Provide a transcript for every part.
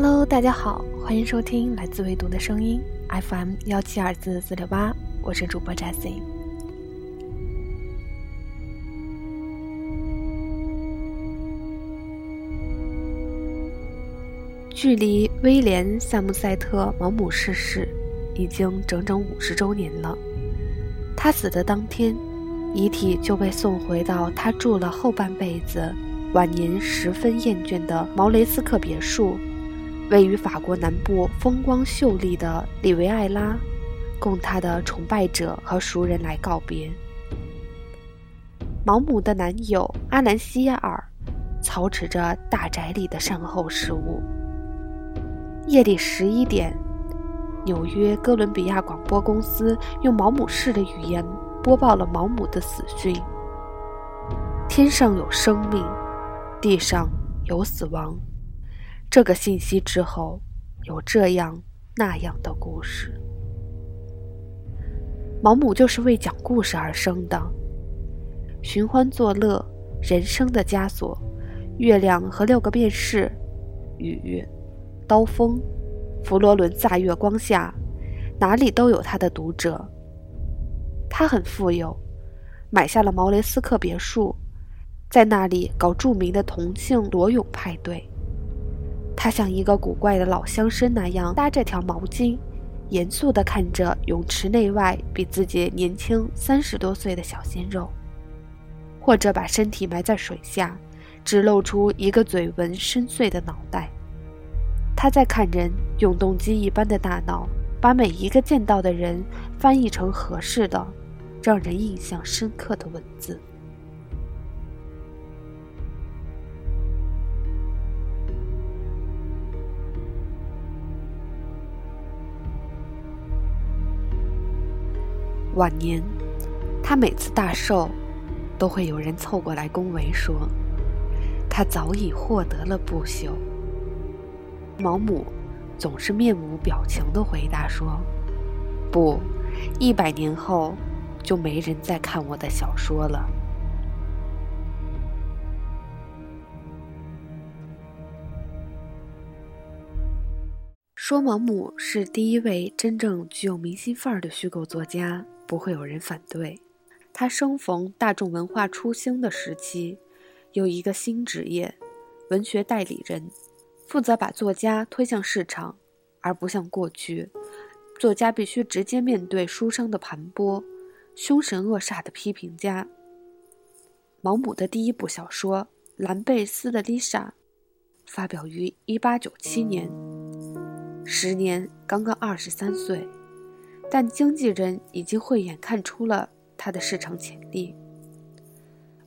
Hello，大家好，欢迎收听来自唯读的声音 FM 幺七二四四六八，我是主播 Jessie。距离威廉·萨姆塞特·毛姆逝世已经整整五十周年了。他死的当天，遗体就被送回到他住了后半辈子、晚年十分厌倦的毛雷斯克别墅。位于法国南部风光秀丽的里维埃拉，供他的崇拜者和熟人来告别。毛姆的男友阿兰西亚尔操持着大宅里的善后事务。夜里十一点，纽约哥伦比亚广播公司用毛姆式的语言播报了毛姆的死讯：天上有生命，地上有死亡。这个信息之后，有这样那样的故事。毛姆就是为讲故事而生的，寻欢作乐，人生的枷锁，月亮和六个便士，雨，刀锋，佛罗伦萨月光下，哪里都有他的读者。他很富有，买下了毛雷斯克别墅，在那里搞著名的同性裸泳派对。他像一个古怪的老乡绅那样搭着条毛巾，严肃地看着泳池内外比自己年轻三十多岁的小鲜肉，或者把身体埋在水下，只露出一个嘴纹深邃的脑袋。他在看人，用动机一般的大脑把每一个见到的人翻译成合适的、让人印象深刻的文字。晚年，他每次大寿，都会有人凑过来恭维说：“他早已获得了不朽。”毛姆总是面无表情地回答说：“不，一百年后就没人再看我的小说了。”说毛姆是第一位真正具有明星范儿的虚构作家。不会有人反对。他生逢大众文化初兴的时期，有一个新职业——文学代理人，负责把作家推向市场，而不像过去，作家必须直接面对书商的盘剥、凶神恶煞的批评家。毛姆的第一部小说《兰贝斯的丽莎》发表于1897年，时年刚刚二十三岁。但经纪人已经慧眼看出了他的市场潜力。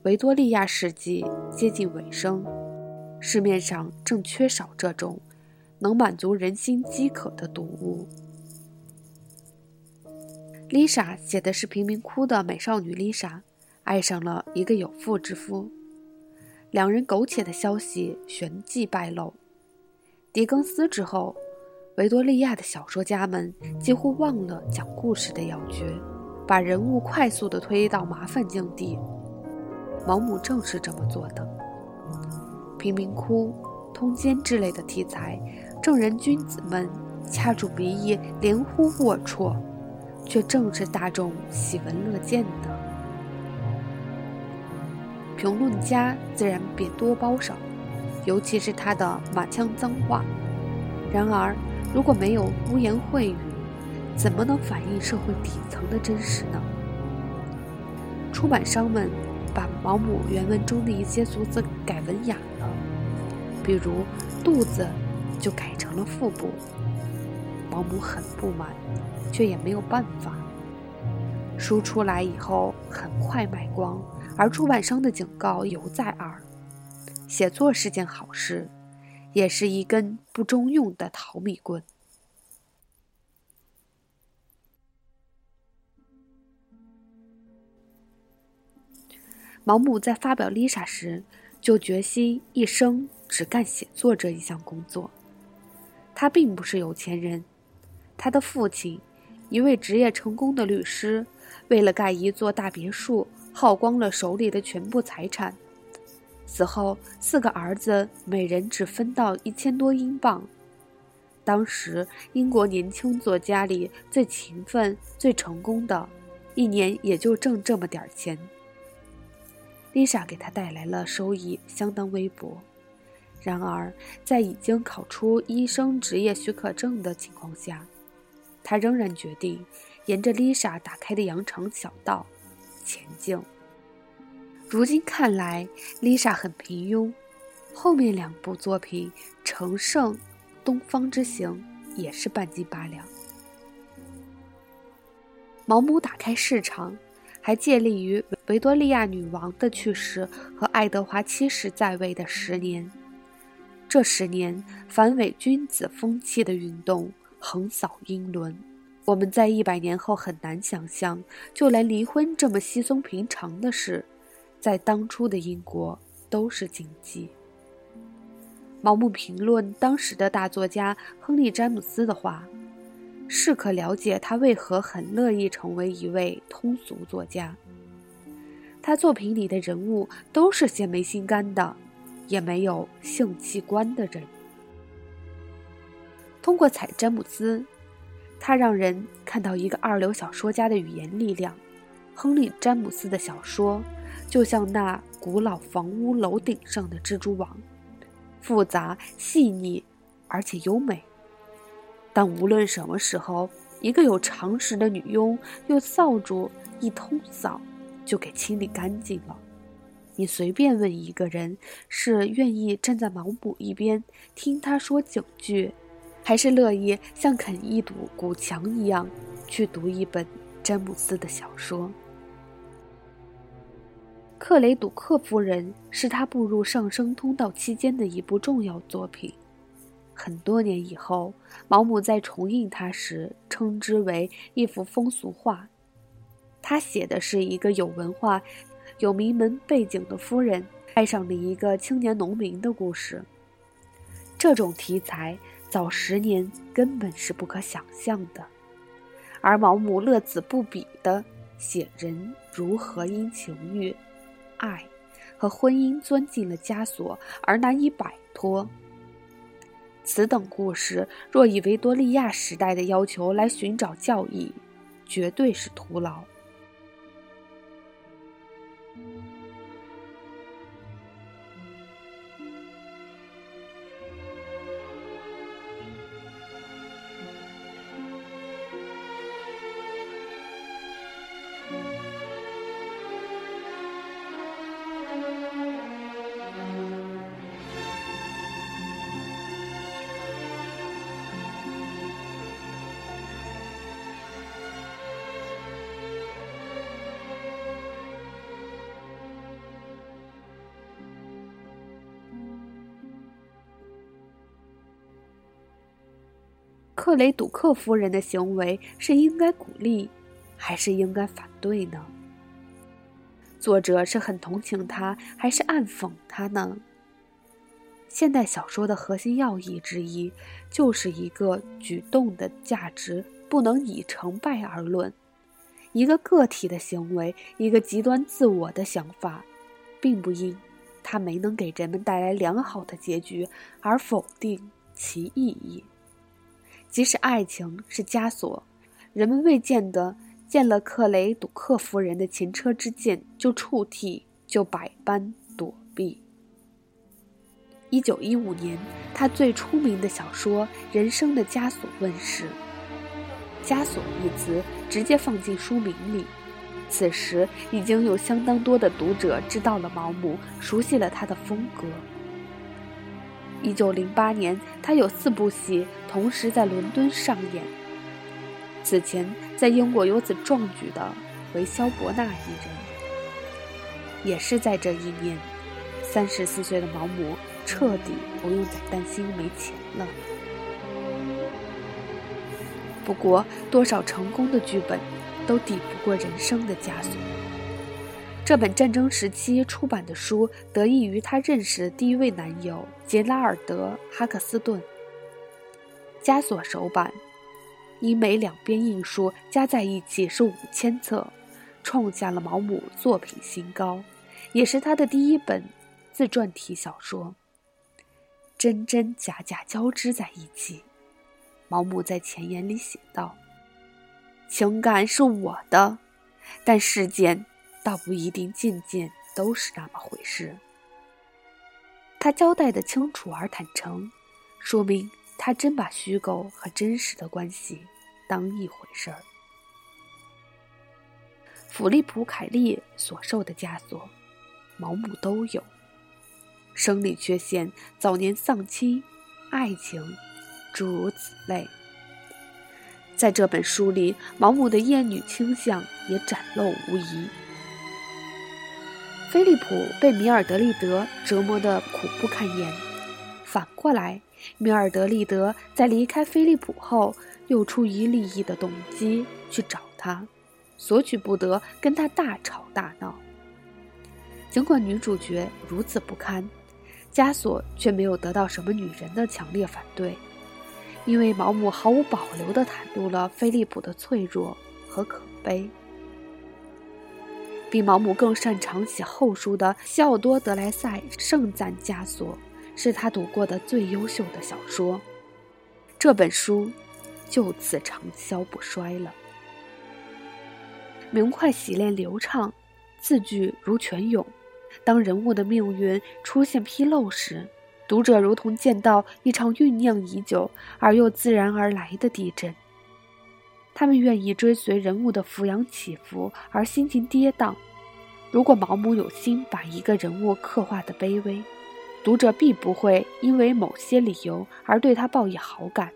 维多利亚世纪接近尾声，市面上正缺少这种能满足人心饥渴的读物。丽莎写的是贫民窟的美少女丽莎爱上了一个有妇之夫，两人苟且的消息旋即败露。狄更斯之后。维多利亚的小说家们几乎忘了讲故事的要诀，把人物快速地推到麻烦境地。毛姆正是这么做的。贫民窟、通奸之类的题材，正人君子们掐住鼻翼连呼龌龊，却正是大众喜闻乐见的。评论家自然贬多褒少，尤其是他的满腔脏话。然而。如果没有污言秽语，怎么能反映社会底层的真实呢？出版商们把毛姆原文中的一些俗字改文雅了，比如“肚子”就改成了“腹部”。毛姆很不满，却也没有办法。书出来以后很快卖光，而出版商的警告犹在耳：写作是件好事。也是一根不中用的淘米棍。毛姆在发表《丽莎》时，就决心一生只干写作这一项工作。他并不是有钱人，他的父亲，一位职业成功的律师，为了盖一座大别墅，耗光了手里的全部财产。死后，四个儿子每人只分到一千多英镑，当时英国年轻作家里最勤奋、最成功的，一年也就挣这么点钱。丽莎给他带来了收益相当微薄。然而，在已经考出医生执业许可证的情况下，他仍然决定沿着丽莎打开的羊肠小道前进。如今看来，丽莎很平庸。后面两部作品《成圣》《东方之行》也是半斤八两。毛姆打开市场，还借力于维多利亚女王的去世和爱德华七世在位的十年。这十年，反伪君子风气的运动横扫英伦。我们在一百年后很难想象，就连离婚这么稀松平常的事，在当初的英国都是禁忌。盲目评论当时的大作家亨利·詹姆斯的话，是可了解他为何很乐意成为一位通俗作家。他作品里的人物都是些没心肝的，也没有性器官的人。通过采詹姆斯，他让人看到一个二流小说家的语言力量。亨利·詹姆斯的小说就像那古老房屋楼顶上的蜘蛛网。复杂、细腻，而且优美。但无论什么时候，一个有常识的女佣用扫帚一通扫，就给清理干净了。你随便问一个人，是愿意站在毛姆一边听他说警句，还是乐意像啃一堵古墙一样去读一本詹姆斯的小说？克雷赌克夫人是他步入上升通道期间的一部重要作品。很多年以后，毛姆在重印它时称之为一幅风俗画。他写的是一个有文化、有名门背景的夫人爱上了一个青年农民的故事。这种题材早十年根本是不可想象的，而毛姆乐此不彼地写人如何因情欲。爱和婚姻钻进了枷锁而难以摆脱。此等故事，若以维多利亚时代的要求来寻找教义，绝对是徒劳。克雷杜克夫人的行为是应该鼓励，还是应该反对呢？作者是很同情他，还是暗讽他呢？现代小说的核心要义之一，就是一个举动的价值不能以成败而论，一个个体的行为，一个极端自我的想法，并不因他没能给人们带来良好的结局而否定其意义。即使爱情是枷锁，人们未见得见了克雷赌克夫人的前车之鉴就触涕，就百般躲避。一九一五年，他最出名的小说《人生的枷锁》问世，“枷锁”一词直接放进书名里。此时，已经有相当多的读者知道了毛姆，熟悉了他的风格。一九零八年，他有四部戏同时在伦敦上演。此前，在英国有此壮举的为萧伯纳一人。也是在这一年，三十四岁的毛姆彻底不用再担心没钱了。不过，多少成功的剧本，都抵不过人生的枷锁。这本战争时期出版的书得益于他认识的第一位男友杰拉尔德·哈克斯顿。枷锁首版，英美两边印数加在一起是五千册，创下了毛姆作品新高，也是他的第一本自传体小说。真真假假交织在一起，毛姆在前言里写道：“情感是我的，但事件倒不一定件件都是那么回事。”他交代的清楚而坦诚，说明他真把虚构和真实的关系当一回事儿。弗利普·凯利所受的枷锁，毛姆都有：生理缺陷、早年丧妻、爱情，诸如此类。在这本书里，毛姆的厌女倾向也展露无遗。菲利普被米尔德利德折磨得苦不堪言，反过来，米尔德利德在离开菲利普后，又出于利益的动机去找他。索取不得，跟他大吵大闹。尽管女主角如此不堪，枷锁却没有得到什么女人的强烈反对，因为毛姆毫无保留地袒露了菲利普的脆弱和可悲。比毛姆更擅长写后书的西奥多·德莱塞盛赞枷锁是他读过的最优秀的小说，这本书就此长销不衰了。明快洗练流畅，字句如泉涌。当人物的命运出现纰漏时，读者如同见到一场酝酿已久而又自然而来的地震。他们愿意追随人物的俯仰起伏而心情跌宕。如果毛姆有心把一个人物刻画的卑微，读者必不会因为某些理由而对他抱以好感。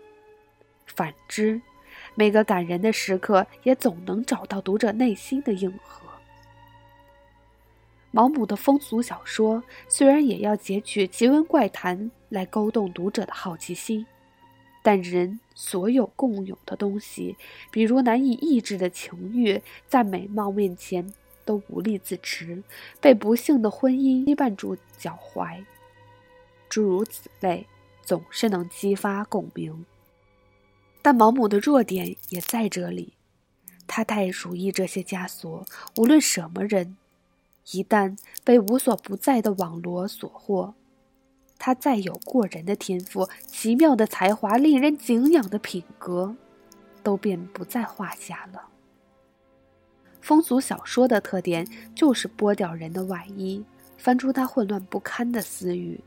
反之。每个感人的时刻，也总能找到读者内心的应和。毛姆的风俗小说虽然也要截取奇闻怪谈来勾动读者的好奇心，但人所有共有的东西，比如难以抑制的情欲，在美貌面前都无力自持，被不幸的婚姻羁绊住脚踝，诸如此类，总是能激发共鸣。但毛姆的弱点也在这里，他太熟意这些枷锁。无论什么人，一旦被无所不在的网罗所获，他再有过人的天赋、奇妙的才华、令人敬仰的品格，都便不在话下了。风俗小说的特点就是剥掉人的外衣，翻出他混乱不堪的私欲，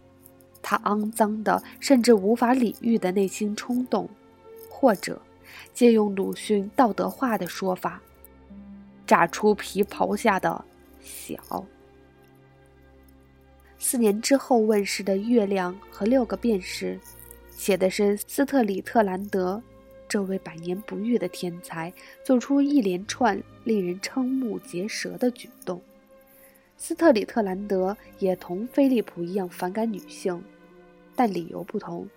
他肮脏的甚至无法理喻的内心冲动。或者，借用鲁迅道德化的说法，炸出皮袍下的小。四年之后问世的《月亮和六个便士》，写的是斯特里特兰德这位百年不遇的天才做出一连串令人瞠目结舌的举动。斯特里特兰德也同菲利普一样反感女性，但理由不同。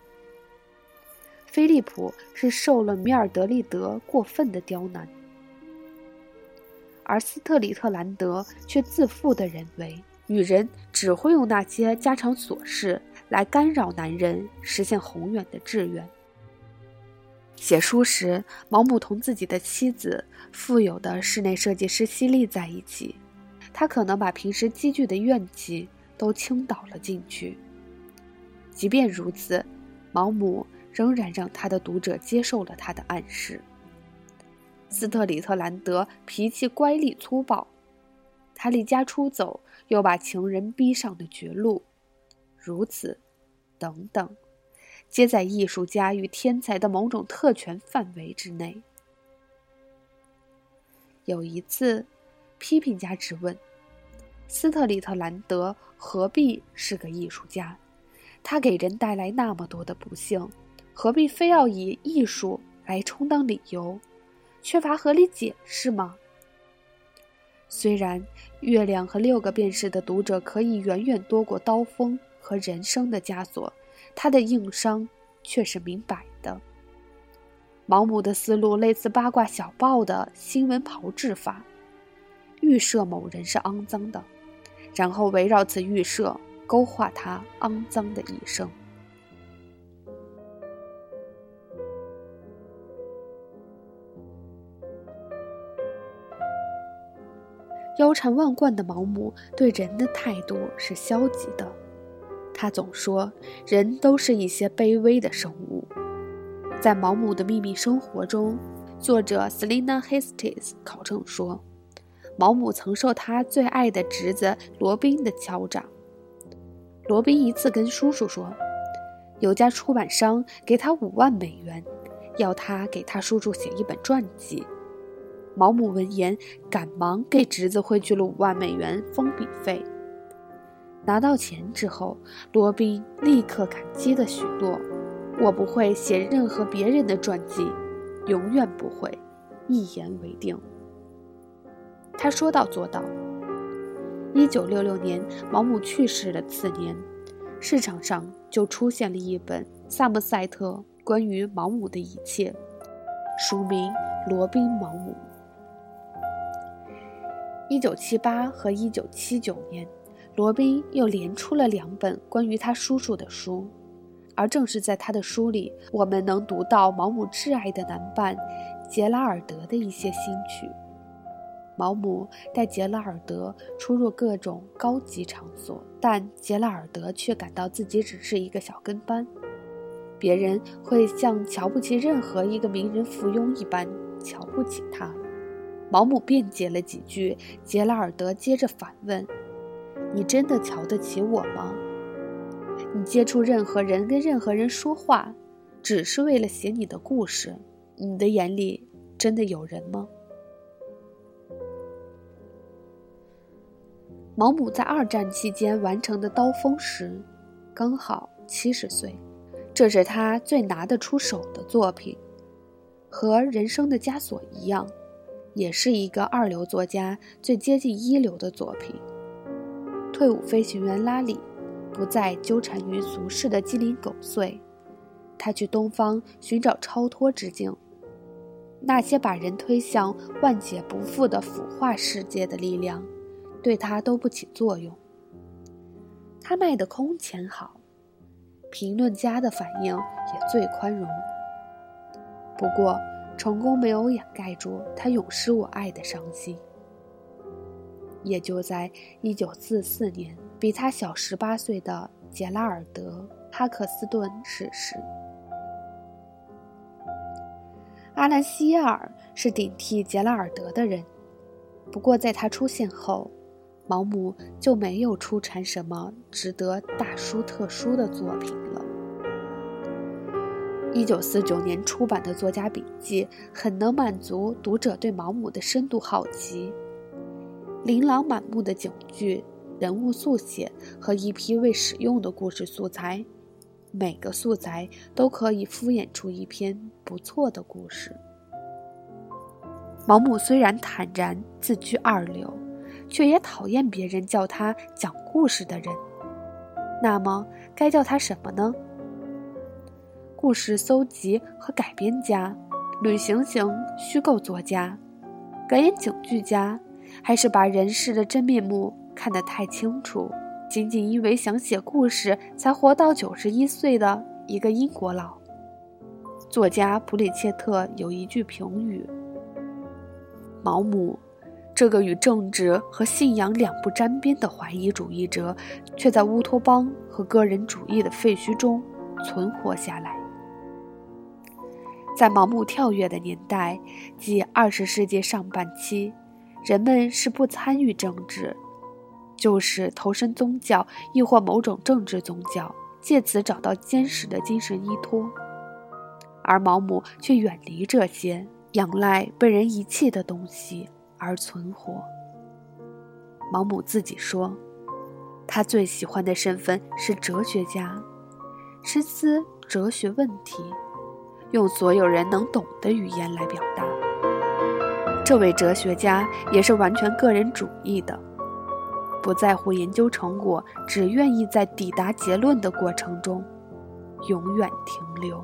菲利普是受了米尔德利德过分的刁难，而斯特里特兰德却自负地认为，女人只会用那些家常琐事来干扰男人实现宏远的志愿。写书时，毛姆同自己的妻子、富有的室内设计师西利在一起，他可能把平时积聚的怨气都倾倒了进去。即便如此，毛姆。仍然让他的读者接受了他的暗示。斯特里特兰德脾气乖戾粗暴，他离家出走，又把情人逼上了绝路，如此，等等，皆在艺术家与天才的某种特权范围之内。有一次，批评家质问：斯特里特兰德何必是个艺术家？他给人带来那么多的不幸。何必非要以艺术来充当理由？缺乏合理解释吗？虽然《月亮和六个便士》的读者可以远远多过刀锋和人生的枷锁，他的硬伤却是明摆的。毛姆的思路类似八卦小报的新闻炮制法，预设某人是肮脏的，然后围绕此预设勾画他肮脏的一生。腰缠万贯的毛姆对人的态度是消极的，他总说人都是一些卑微的生物，在《毛姆的秘密生活》中，作者 Selina Hastings 考证说，毛姆曾受他最爱的侄子罗宾的敲诈。罗宾一次跟叔叔说，有家出版商给他五万美元，要他给他叔叔写一本传记。毛姆闻言，赶忙给侄子汇去了五万美元封笔费。拿到钱之后，罗宾立刻感激的许诺：“我不会写任何别人的传记，永远不会。”一言为定。他说到做到。一九六六年，毛姆去世的次年，市场上就出现了一本萨默塞特关于毛姆的一切，书名《罗宾·毛姆》。一九七八和一九七九年，罗宾又连出了两本关于他叔叔的书，而正是在他的书里，我们能读到毛姆挚爱的男伴杰拉尔德的一些新曲。毛姆带杰拉尔德出入各种高级场所，但杰拉尔德却感到自己只是一个小跟班，别人会像瞧不起任何一个名人附庸一般瞧不起他。毛姆辩解了几句，杰拉尔德接着反问：“你真的瞧得起我吗？你接触任何人，跟任何人说话，只是为了写你的故事？你的眼里真的有人吗？”毛姆在二战期间完成的《刀锋》时，刚好七十岁，这是他最拿得出手的作品，和《人生的枷锁》一样。也是一个二流作家最接近一流的作品。退伍飞行员拉里不再纠缠于俗世的鸡零狗碎，他去东方寻找超脱之境。那些把人推向万劫不复的腐化世界的力量，对他都不起作用。他卖的空前好，评论家的反应也最宽容。不过。成功没有掩盖住他永失我爱的伤心。也就在1944年，比他小18岁的杰拉尔德·哈克斯顿逝世。阿兰·希耶尔是顶替杰拉尔德的人，不过在他出现后，毛姆就没有出产什么值得大书特书的作品了。一九四九年出版的作家笔记很能满足读者对毛姆的深度好奇。琳琅满目的警句、人物速写和一批未使用的故事素材，每个素材都可以敷衍出一篇不错的故事。毛姆虽然坦然自居二流，却也讨厌别人叫他讲故事的人。那么，该叫他什么呢？故事搜集和改编家，旅行型虚构作家，格言警句家，还是把人世的真面目看得太清楚，仅仅因为想写故事才活到九十一岁的一个英国佬？作家普里切特有一句评语：毛姆，这个与政治和信仰两不沾边的怀疑主义者，却在乌托邦和个人主义的废墟中存活下来。在盲目跳跃的年代，即二十世纪上半期，人们是不参与政治，就是投身宗教，亦或某种政治宗教，借此找到坚实的精神依托。而毛姆却远离这些，仰赖被人遗弃的东西而存活。毛姆自己说，他最喜欢的身份是哲学家，深思哲学问题。用所有人能懂的语言来表达。这位哲学家也是完全个人主义的，不在乎研究成果，只愿意在抵达结论的过程中永远停留。